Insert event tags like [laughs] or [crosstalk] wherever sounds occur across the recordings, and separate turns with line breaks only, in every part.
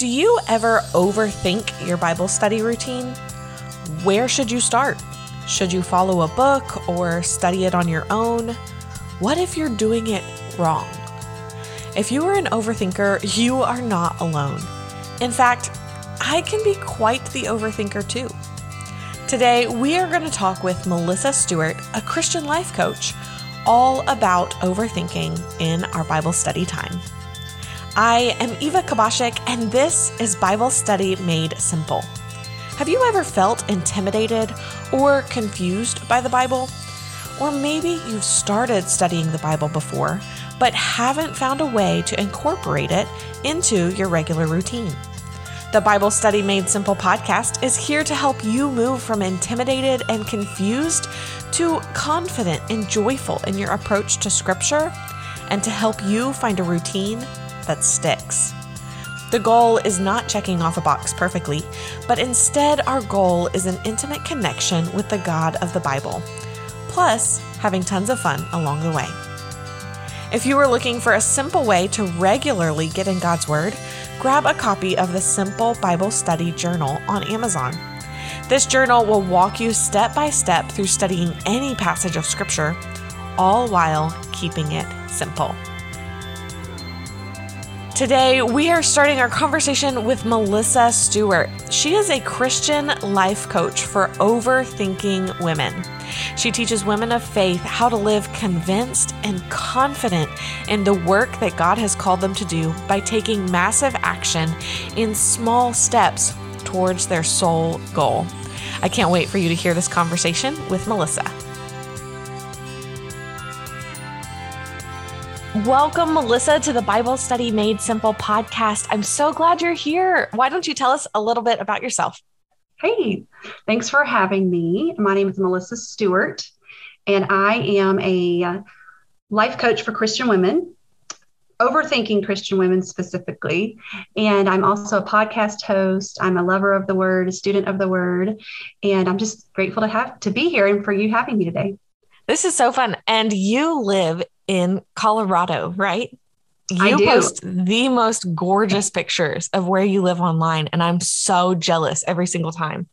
Do you ever overthink your Bible study routine? Where should you start? Should you follow a book or study it on your own? What if you're doing it wrong? If you are an overthinker, you are not alone. In fact, I can be quite the overthinker too. Today, we are going to talk with Melissa Stewart, a Christian life coach, all about overthinking in our Bible study time. I am Eva Kubasiak, and this is Bible Study Made Simple. Have you ever felt intimidated or confused by the Bible? Or maybe you've started studying the Bible before, but haven't found a way to incorporate it into your regular routine. The Bible Study Made Simple podcast is here to help you move from intimidated and confused to confident and joyful in your approach to Scripture and to help you find a routine that sticks. The goal is not checking off a box perfectly, but instead, our goal is an intimate connection with the God of the Bible, plus having tons of fun along the way. If you are looking for a simple way to regularly get in God's Word, grab a copy of the Simple Bible Study Journal on Amazon. This journal will walk you step by step through studying any passage of Scripture, all while keeping it simple. Today, we are starting our conversation with Melissa Stewart. She is a Christian life coach for overthinking women. She teaches women of faith how to live convinced and confident in the work that God has called them to do by taking massive action in small steps towards their sole goal. I can't wait for you to hear this conversation with Melissa. Welcome, Melissa, to the Bible Study Made Simple podcast. I'm so glad you're here. Why don't you tell us a little bit about yourself?
Hey, thanks for having me. My name is Melissa Stewart, and I am a life coach for Christian women, overthinking Christian women specifically. And I'm also a podcast host. I'm a lover of the word, a student of the word, and I'm just grateful to have to be here and for you having me today.
This is so fun. And you live in Colorado, right? You post the most gorgeous pictures of where you live online, and I'm so jealous every single time.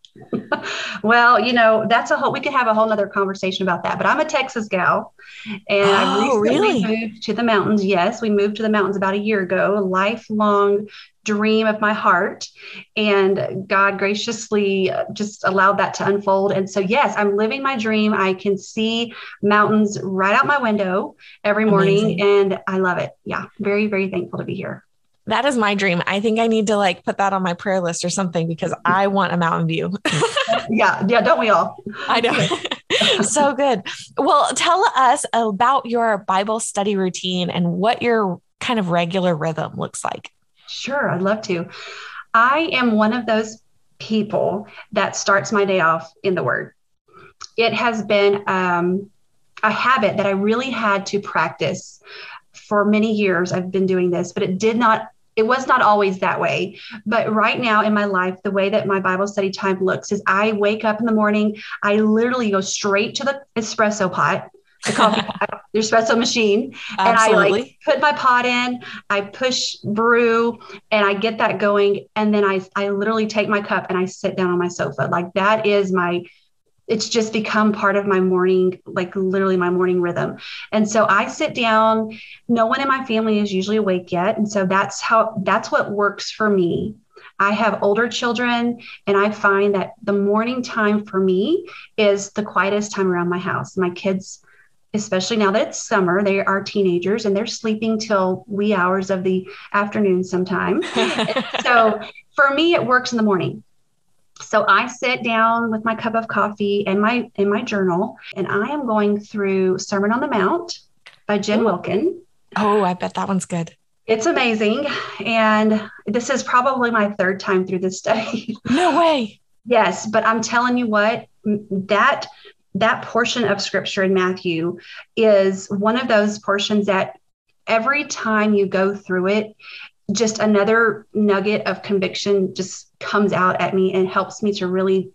[laughs]
well, you know, that's a whole, we could have a whole nother conversation about that, but I'm a Texas gal and oh, I recently really? moved to the mountains. Yes, we moved to the mountains about a year ago, a lifelong dream of my heart. And God graciously uh, just allowed that to unfold. And so, yes, I'm living my dream. I can see mountains right out my window every morning, Amazing. and I love it. Yeah, very, very thankful to be here.
That is my dream. I think I need to like put that on my prayer list or something because I want a mountain view. [laughs]
yeah, yeah, don't we all?
I know. [laughs] so good. Well, tell us about your Bible study routine and what your kind of regular rhythm looks like.
Sure, I'd love to. I am one of those people that starts my day off in the Word. It has been um, a habit that I really had to practice for many years. I've been doing this, but it did not. It was not always that way. But right now in my life, the way that my Bible study time looks is I wake up in the morning, I literally go straight to the espresso pot the coffee pot, the espresso machine. Absolutely. And I like put my pot in, I push brew and I get that going. And then I, I literally take my cup and I sit down on my sofa. Like that is my, it's just become part of my morning, like literally my morning rhythm. And so I sit down. No one in my family is usually awake yet. And so that's how, that's what works for me. I have older children, and I find that the morning time for me is the quietest time around my house. My kids especially now that it's summer, they are teenagers and they're sleeping till wee hours of the afternoon sometime. [laughs] so for me, it works in the morning. So I sit down with my cup of coffee and my in my journal, and I am going through Sermon on the Mount by Jen Wilkin.
Oh, I bet that one's good.
It's amazing. And this is probably my third time through this study.
No way. [laughs]
yes, but I'm telling you what, that that portion of scripture in Matthew is one of those portions that every time you go through it, just another nugget of conviction just comes out at me and helps me to really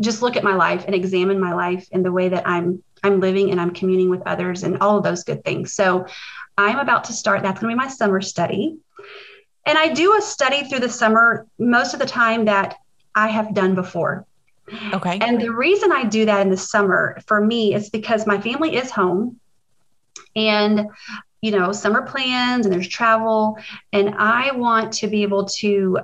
just look at my life and examine my life in the way that I'm I'm living and I'm communing with others and all of those good things. So I'm about to start that's going to be my summer study. And I do a study through the summer most of the time that I have done before.
Okay.
And the reason I do that in the summer for me is because my family is home and you know summer plans and there's travel and I want to be able to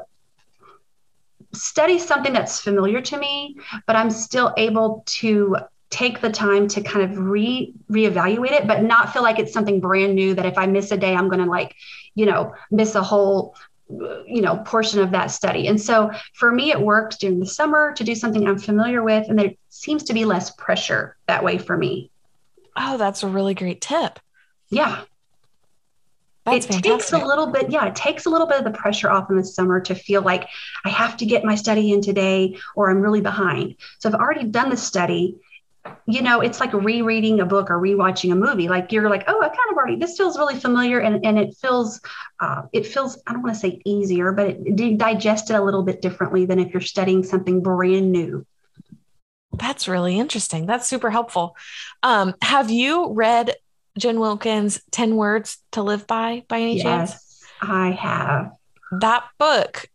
study something that's familiar to me, but I'm still able to take the time to kind of re reevaluate it, but not feel like it's something brand new that if I miss a day, I'm going to like, you know, miss a whole you know portion of that study and so for me it works during the summer to do something i'm familiar with and there seems to be less pressure that way for me
oh that's a really great tip
yeah
that's
it
fantastic.
takes a little bit, yeah, it takes a little bit of the pressure off in the summer to feel like I have to get my study in today or I'm really behind. So I've already done the study. You know, it's like rereading a book or rewatching a movie. Like you're like, oh, I kind of already, this feels really familiar and, and it feels, uh, it feels, I don't want to say easier, but it, it digested a little bit differently than if you're studying something brand new.
That's really interesting. That's super helpful. Um, have you read Jen Wilkin's 10 Words to Live By by any
yes,
chance?
Yes, I have.
That book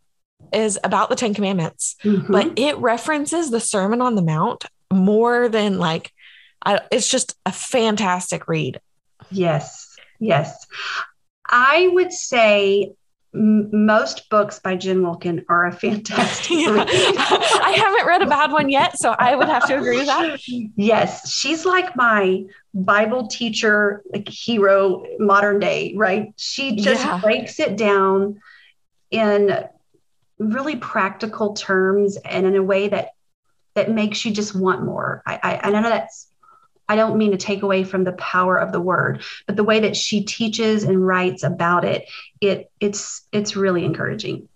is about the 10 commandments,
mm-hmm.
but it references the Sermon on the Mount more than like, I, it's just a fantastic read.
Yes, yes. I would say most books by Jen Wilkin are a fantastic [laughs] yeah. [laughs]
I haven't read a bad one yet, so I would have to agree with that.
Yes, she's like my Bible teacher, like hero, modern day, right? She just yeah. breaks it down in really practical terms and in a way that that makes you just want more. I, I, I know that's I don't mean to take away from the power of the word, but the way that she teaches and writes about it, it it's it's really encouraging.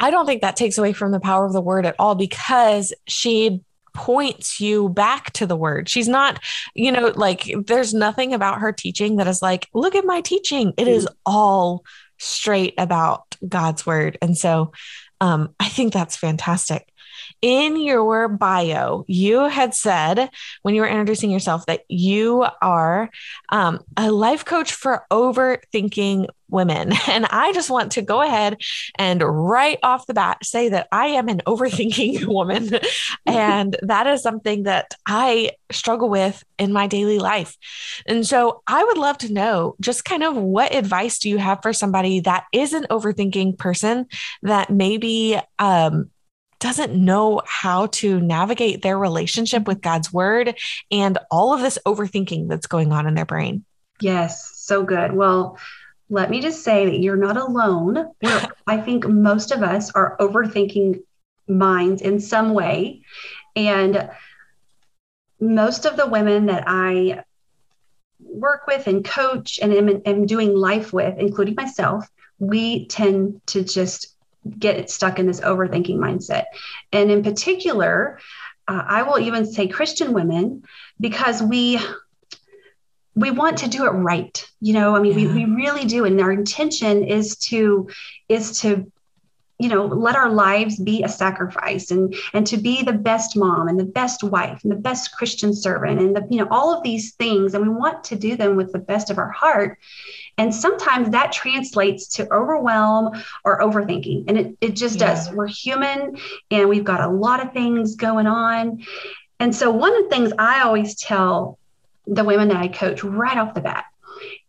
I don't think that takes away from the power of the word at all because she points you back to the word. She's not, you know, like there's nothing about her teaching that is like, look at my teaching. It is all straight about God's word. And so um, I think that's fantastic in your bio, you had said when you were introducing yourself that you are um, a life coach for overthinking women. [laughs] And I just want to go ahead and right off the bat say that I am an overthinking [laughs] woman. and that is something that I struggle with in my daily life. And so I would love to know just kind of what advice do you have for somebody that is an overthinking person that maybe um, doesn't know how to navigate their relationship with God's word and all of this overthinking that's going on in their brain.
Yes, so good. Well, let me just say that you're not alone. [laughs] I think most of us are overthinking minds in some way. And most of the women that I work with and coach and am, am doing life with, including myself, we tend to just get stuck in this overthinking mindset. And in particular, uh, I will even say Christian women because we we want to do it right you know i mean yeah. we, we really do and our intention is to is to you know let our lives be a sacrifice and and to be the best mom and the best wife and the best christian servant and the you know all of these things and we want to do them with the best of our heart and sometimes that translates to overwhelm or overthinking. And it, it just yeah. does. We're human and we've got a lot of things going on. And so, one of the things I always tell the women that I coach right off the bat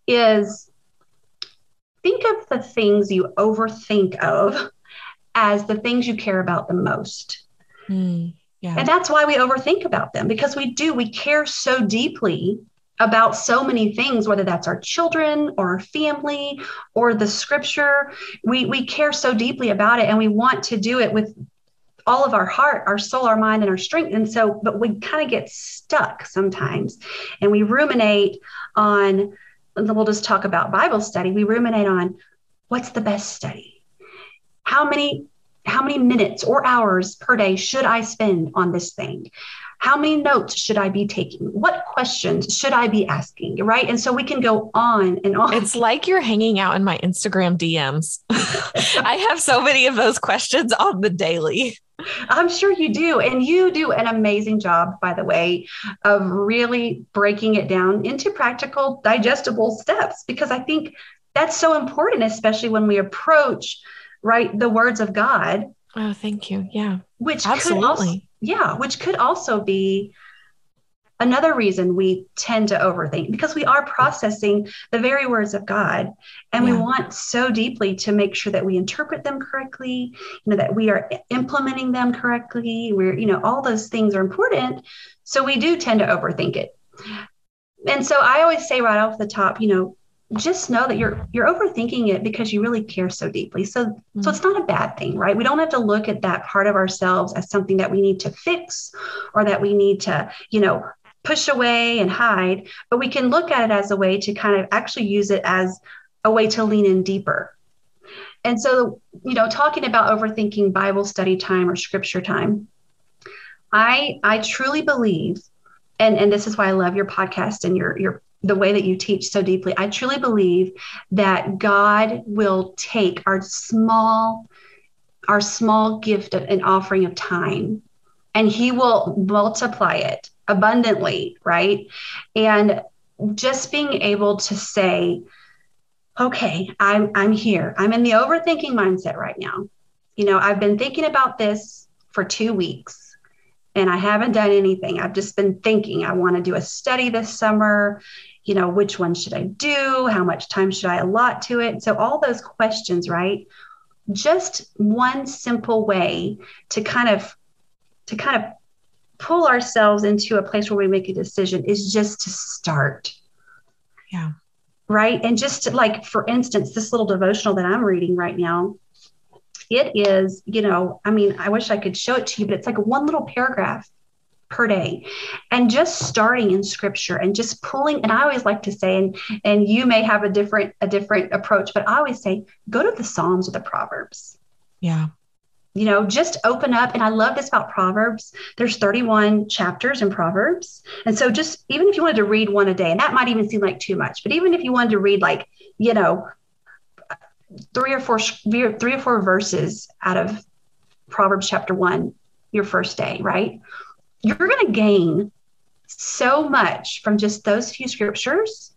is think of the things you overthink of as the things you care about the most. Mm, yeah. And that's why we overthink about them because we do, we care so deeply about so many things whether that's our children or our family or the scripture. We we care so deeply about it and we want to do it with all of our heart our soul our mind and our strength. And so but we kind of get stuck sometimes and we ruminate on we'll just talk about bible study. We ruminate on what's the best study? How many how many minutes or hours per day should i spend on this thing how many notes should I be taking? What questions should I be asking? Right. And so we can go on and on.
It's like you're hanging out in my Instagram DMs. [laughs] I have so many of those questions on the daily.
I'm sure you do. And you do an amazing job, by the way, of really breaking it down into practical, digestible steps because I think that's so important, especially when we approach right the words of God.
Oh, thank you. Yeah.
Which Absolutely. Yeah, which could also be another reason we tend to overthink because we are processing the very words of God and yeah. we want so deeply to make sure that we interpret them correctly, you know, that we are implementing them correctly. We're, you know, all those things are important. So we do tend to overthink it. And so I always say right off the top, you know, just know that you're you're overthinking it because you really care so deeply so mm-hmm. so it's not a bad thing right we don't have to look at that part of ourselves as something that we need to fix or that we need to you know push away and hide but we can look at it as a way to kind of actually use it as a way to lean in deeper and so you know talking about overthinking bible study time or scripture time i i truly believe and and this is why i love your podcast and your your the way that you teach so deeply. I truly believe that God will take our small, our small gift of an offering of time and he will multiply it abundantly, right? And just being able to say, okay, I'm I'm here. I'm in the overthinking mindset right now. You know, I've been thinking about this for 2 weeks and I haven't done anything. I've just been thinking I want to do a study this summer you know, which one should I do? How much time should I allot to it? So, all those questions, right? Just one simple way to kind of to kind of pull ourselves into a place where we make a decision is just to start.
Yeah.
Right. And just like, for instance, this little devotional that I'm reading right now, it is, you know, I mean, I wish I could show it to you, but it's like one little paragraph per day. And just starting in scripture and just pulling and i always like to say and and you may have a different a different approach but i always say go to the psalms or the proverbs.
Yeah.
You know just open up and i love this about proverbs. There's 31 chapters in proverbs. And so just even if you wanted to read one a day and that might even seem like too much but even if you wanted to read like you know three or four three or four verses out of proverbs chapter 1 your first day right you're going to gain so much from just those few scriptures.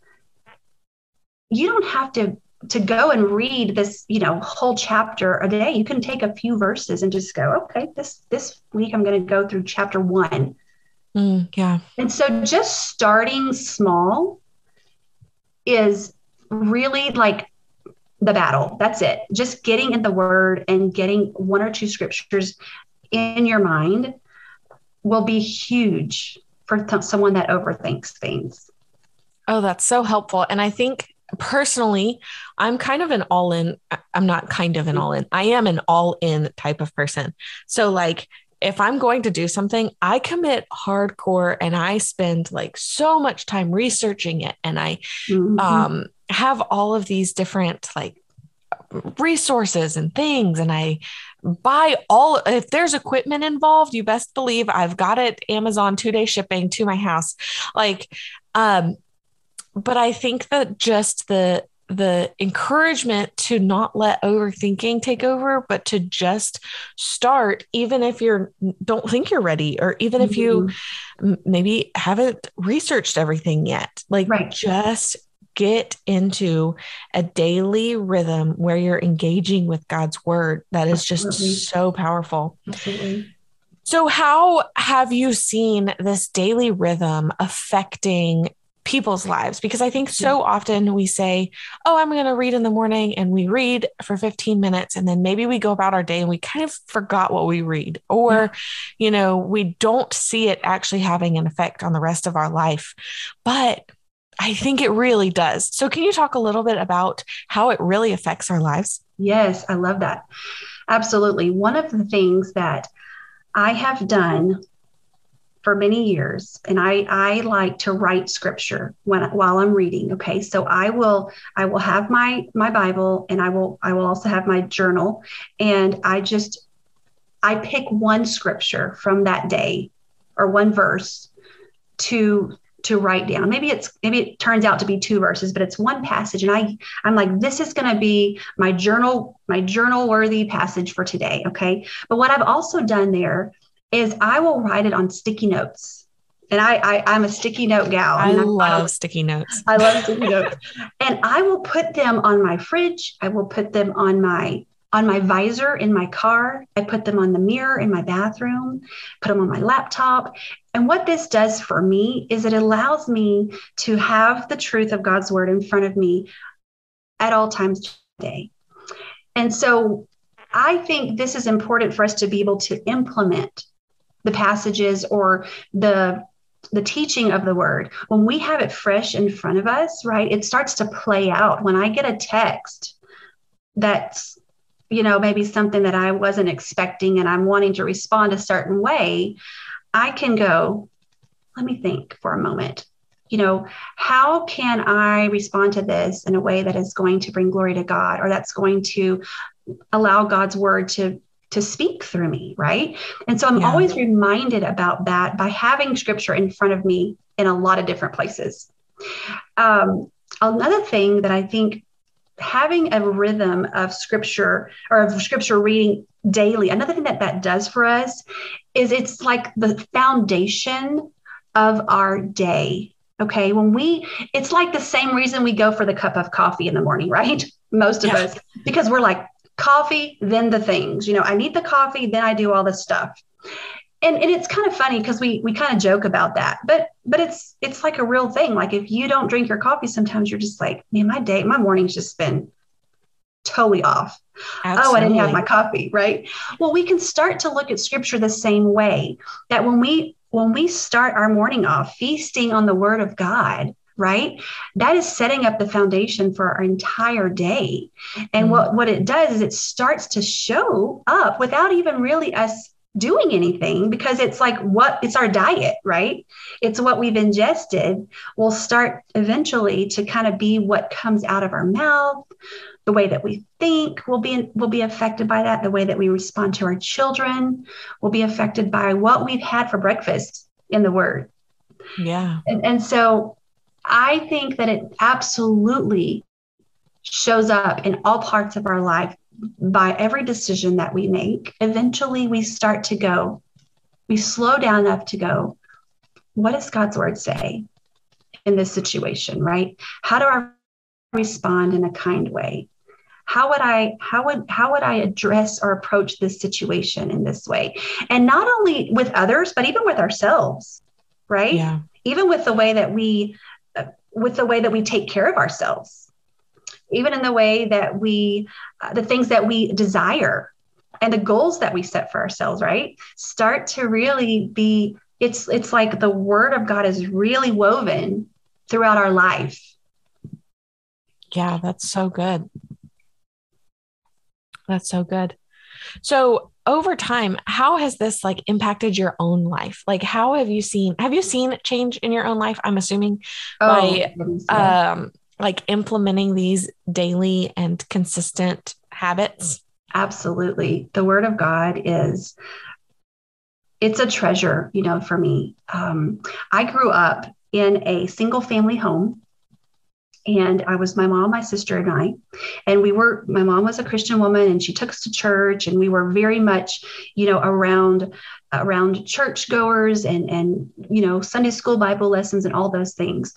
You don't have to to go and read this, you know, whole chapter a day. You can take a few verses and just go, okay, this this week I'm going to go through chapter 1.
Mm, yeah.
And so just starting small is really like the battle. That's it. Just getting in the word and getting one or two scriptures in your mind will be huge for th- someone that overthinks things.
Oh, that's so helpful. And I think personally, I'm kind of an all in, I'm not kind of an all in, I am an all in type of person. So, like, if I'm going to do something, I commit hardcore and I spend like so much time researching it. And I mm-hmm. um, have all of these different like resources and things. And I buy all if there's equipment involved you best believe i've got it amazon two day shipping to my house like um but i think that just the the encouragement to not let overthinking take over but to just start even if you're don't think you're ready or even mm-hmm. if you mm-hmm. maybe haven't researched everything yet like right. just get into a daily rhythm where you're engaging with God's word that is just Absolutely. so powerful. Absolutely. So, how have you seen this daily rhythm affecting people's lives? Because I think so often we say, Oh, I'm going to read in the morning, and we read for 15 minutes, and then maybe we go about our day and we kind of forgot what we read, or, you know, we don't see it actually having an effect on the rest of our life. But I think it really does. So, can you talk a little bit about how it really affects our lives?
Yes, I love that. Absolutely. One of the things that I have done for many years and I I like to write scripture when while I'm reading okay so I will I will have my my bible and I will I will also have my journal and I just I pick one scripture from that day or one verse to to write down. Maybe it's maybe it turns out to be two verses, but it's one passage. And I I'm like, this is going to be my journal, my journal worthy passage for today. Okay. But what I've also done there is I will write it on sticky notes. and I, I am a sticky note gal.
I, I love I, sticky notes.
I love sticky notes, [laughs] and I will put them on my fridge. I will put them on my on my visor in my car. I put them on the mirror in my bathroom. Put them on my laptop. And what this does for me is it allows me to have the truth of God's word in front of me at all times today. And so I think this is important for us to be able to implement the passages or the the teaching of the word when we have it fresh in front of us right it starts to play out when i get a text that's you know maybe something that i wasn't expecting and i'm wanting to respond a certain way i can go let me think for a moment you know how can i respond to this in a way that is going to bring glory to god or that's going to allow god's word to to speak through me, right? And so I'm yeah. always reminded about that by having scripture in front of me in a lot of different places. Um, another thing that I think having a rhythm of scripture or of scripture reading daily, another thing that that does for us is it's like the foundation of our day. Okay. When we, it's like the same reason we go for the cup of coffee in the morning, [laughs] right? Most of yeah. us, because we're like, coffee, then the things. You know, I need the coffee, then I do all this stuff. And, and it's kind of funny because we we kind of joke about that, but but it's it's like a real thing. Like if you don't drink your coffee, sometimes you're just like, man, my day, my morning's just been totally off. Absolutely. Oh, I didn't have my coffee, right? Well, we can start to look at scripture the same way that when we when we start our morning off feasting on the word of God, right that is setting up the foundation for our entire day and mm-hmm. what what it does is it starts to show up without even really us doing anything because it's like what it's our diet right? It's what we've ingested. Will start eventually to kind of be what comes out of our mouth the way that we think will be will be affected by that the way that we respond to our children will be affected by what we've had for breakfast in the word.
Yeah.
And, and so I think that it absolutely shows up in all parts of our life by every decision that we make. Eventually, we start to go, we slow down enough to go, what does God's word say in this situation, right? How do I respond in a kind way? How would I how would how would I address or approach this situation in this way? And not only with others, but even with ourselves, right? Yeah. Even with the way that we uh, with the way that we take care of ourselves, even in the way that we, uh, the things that we desire and the goals that we set for ourselves, right? Start to really be, it's, it's like the word of God is really woven throughout our life.
Yeah, that's so good. That's so good. So over time, how has this like impacted your own life? Like how have you seen have you seen change in your own life? I'm assuming oh, by um like implementing these daily and consistent habits.
Absolutely. The word of God is it's a treasure, you know, for me. Um, I grew up in a single family home and I was my mom, my sister, and I. And we were, my mom was a Christian woman and she took us to church, and we were very much, you know, around around churchgoers and and you know Sunday school Bible lessons and all those things.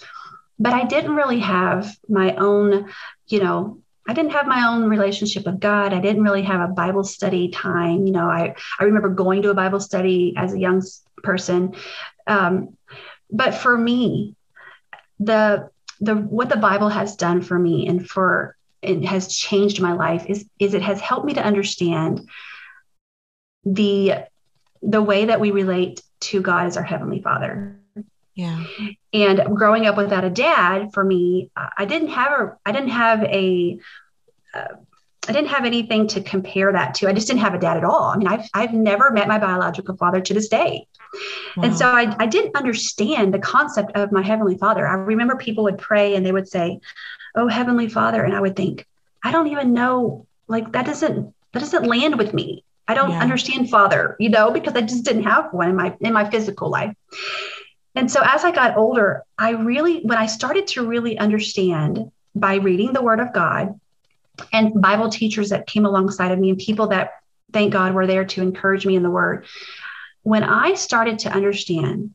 But I didn't really have my own, you know, I didn't have my own relationship with God. I didn't really have a Bible study time. You know, I I remember going to a Bible study as a young person. Um, but for me, the the what the Bible has done for me and for it has changed my life is is it has helped me to understand the the way that we relate to God as our heavenly Father.
Yeah.
And growing up without a dad for me, I didn't have a I didn't have a uh, I didn't have anything to compare that to. I just didn't have a dad at all. I mean, I've I've never met my biological father to this day. Wow. And so I, I didn't understand the concept of my Heavenly Father. I remember people would pray and they would say, Oh, Heavenly Father. And I would think, I don't even know, like that doesn't that doesn't land with me. I don't yeah. understand father, you know, because I just didn't have one in my in my physical life. And so as I got older, I really when I started to really understand by reading the word of God and Bible teachers that came alongside of me and people that thank God were there to encourage me in the word when I started to understand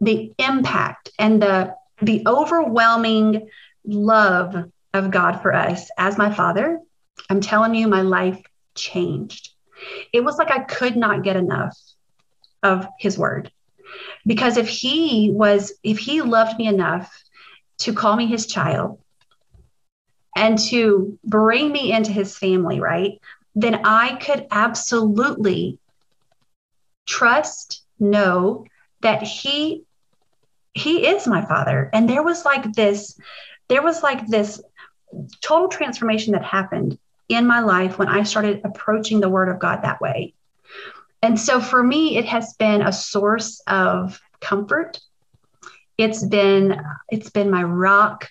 the impact and the the overwhelming love of God for us as my father, I'm telling you, my life changed. It was like I could not get enough of his word. Because if he was, if he loved me enough to call me his child and to bring me into his family, right, then I could absolutely trust, know that he he is my father. And there was like this, there was like this total transformation that happened in my life when I started approaching the word of God that way. And so for me, it has been a source of comfort. It's been it's been my rock.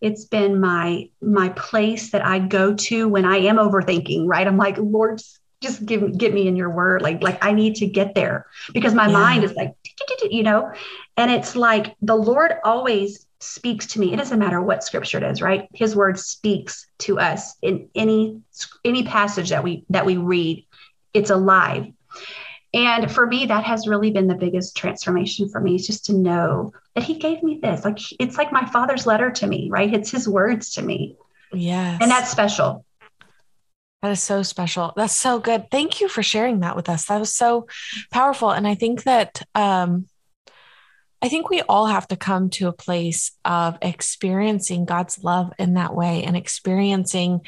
It's been my my place that I go to when I am overthinking, right? I'm like, Lord, just give get me in your word. Like, like I need to get there because my yeah. mind is like, you know, and it's like the Lord always speaks to me. It doesn't matter what scripture it is, right? His word speaks to us in any any passage that we that we read it's alive. And for me, that has really been the biggest transformation for me is just to know that he gave me this. Like it's like my father's letter to me, right? It's his words to me.
Yes.
And that's special.
That is so special. That's so good. Thank you for sharing that with us. That was so powerful. And I think that um I think we all have to come to a place of experiencing God's love in that way and experiencing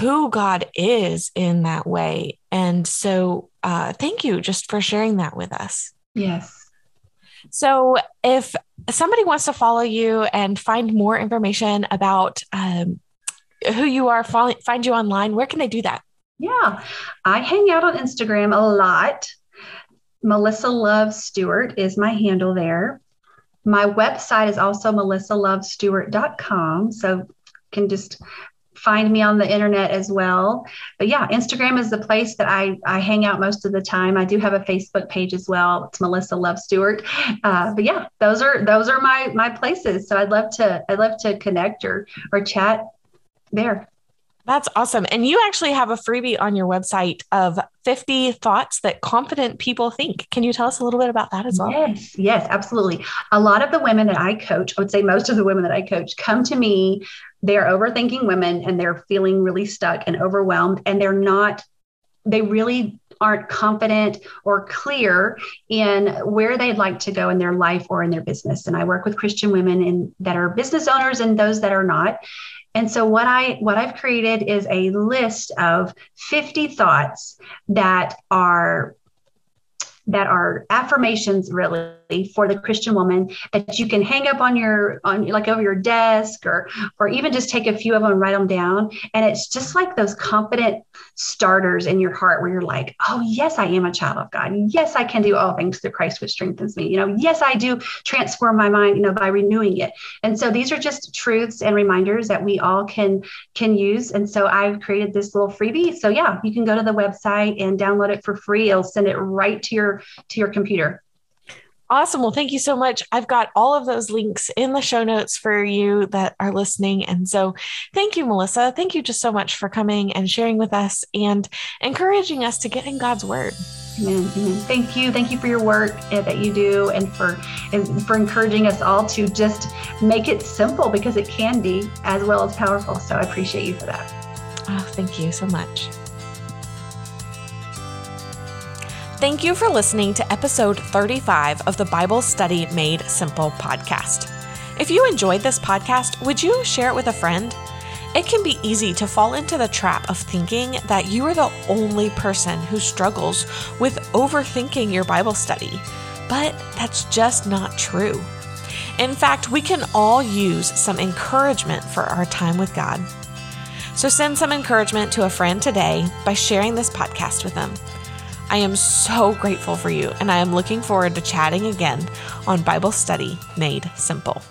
who God is in that way. And so, uh, thank you just for sharing that with us.
Yes.
So, if somebody wants to follow you and find more information about um, who you are, follow, find you online, where can they do that?
Yeah, I hang out on Instagram a lot. Melissa Love Stewart is my handle there. My website is also melissalovestewart.com. So can just find me on the internet as well. But yeah, Instagram is the place that I, I hang out most of the time. I do have a Facebook page as well. It's Melissa Love Stewart. Uh, but yeah, those are those are my my places. So I'd love to I'd love to connect or or chat there.
That's awesome. And you actually have a freebie on your website of 50 thoughts that confident people think. Can you tell us a little bit about that as well?
Yes, yes, absolutely. A lot of the women that I coach, I would say most of the women that I coach, come to me. They're overthinking women and they're feeling really stuck and overwhelmed, and they're not, they really aren't confident or clear in where they'd like to go in their life or in their business. And I work with Christian women in, that are business owners and those that are not. And so what I what I've created is a list of 50 thoughts that are that are affirmations really for the christian woman that you can hang up on your on like over your desk or or even just take a few of them and write them down. And it's just like those confident starters in your heart where you're like oh yes i am a child of god. Yes i can do all things through christ which strengthens me. You know yes i do transform my mind you know by renewing it. And so these are just truths and reminders that we all can can use. And so i've created this little freebie. So yeah you can go to the website and download it for free. It'll send it right to your to your computer.
Awesome. Well, thank you so much. I've got all of those links in the show notes for you that are listening. And so thank you, Melissa. Thank you just so much for coming and sharing with us and encouraging us to get in God's word.
Amen. Amen. Thank you. Thank you for your work eh, that you do and for and for encouraging us all to just make it simple because it can be as well as powerful. So I appreciate you for that.
Oh, thank you so much. Thank you for listening to episode 35 of the Bible Study Made Simple podcast. If you enjoyed this podcast, would you share it with a friend? It can be easy to fall into the trap of thinking that you are the only person who struggles with overthinking your Bible study, but that's just not true. In fact, we can all use some encouragement for our time with God. So send some encouragement to a friend today by sharing this podcast with them. I am so grateful for you, and I am looking forward to chatting again on Bible Study Made Simple.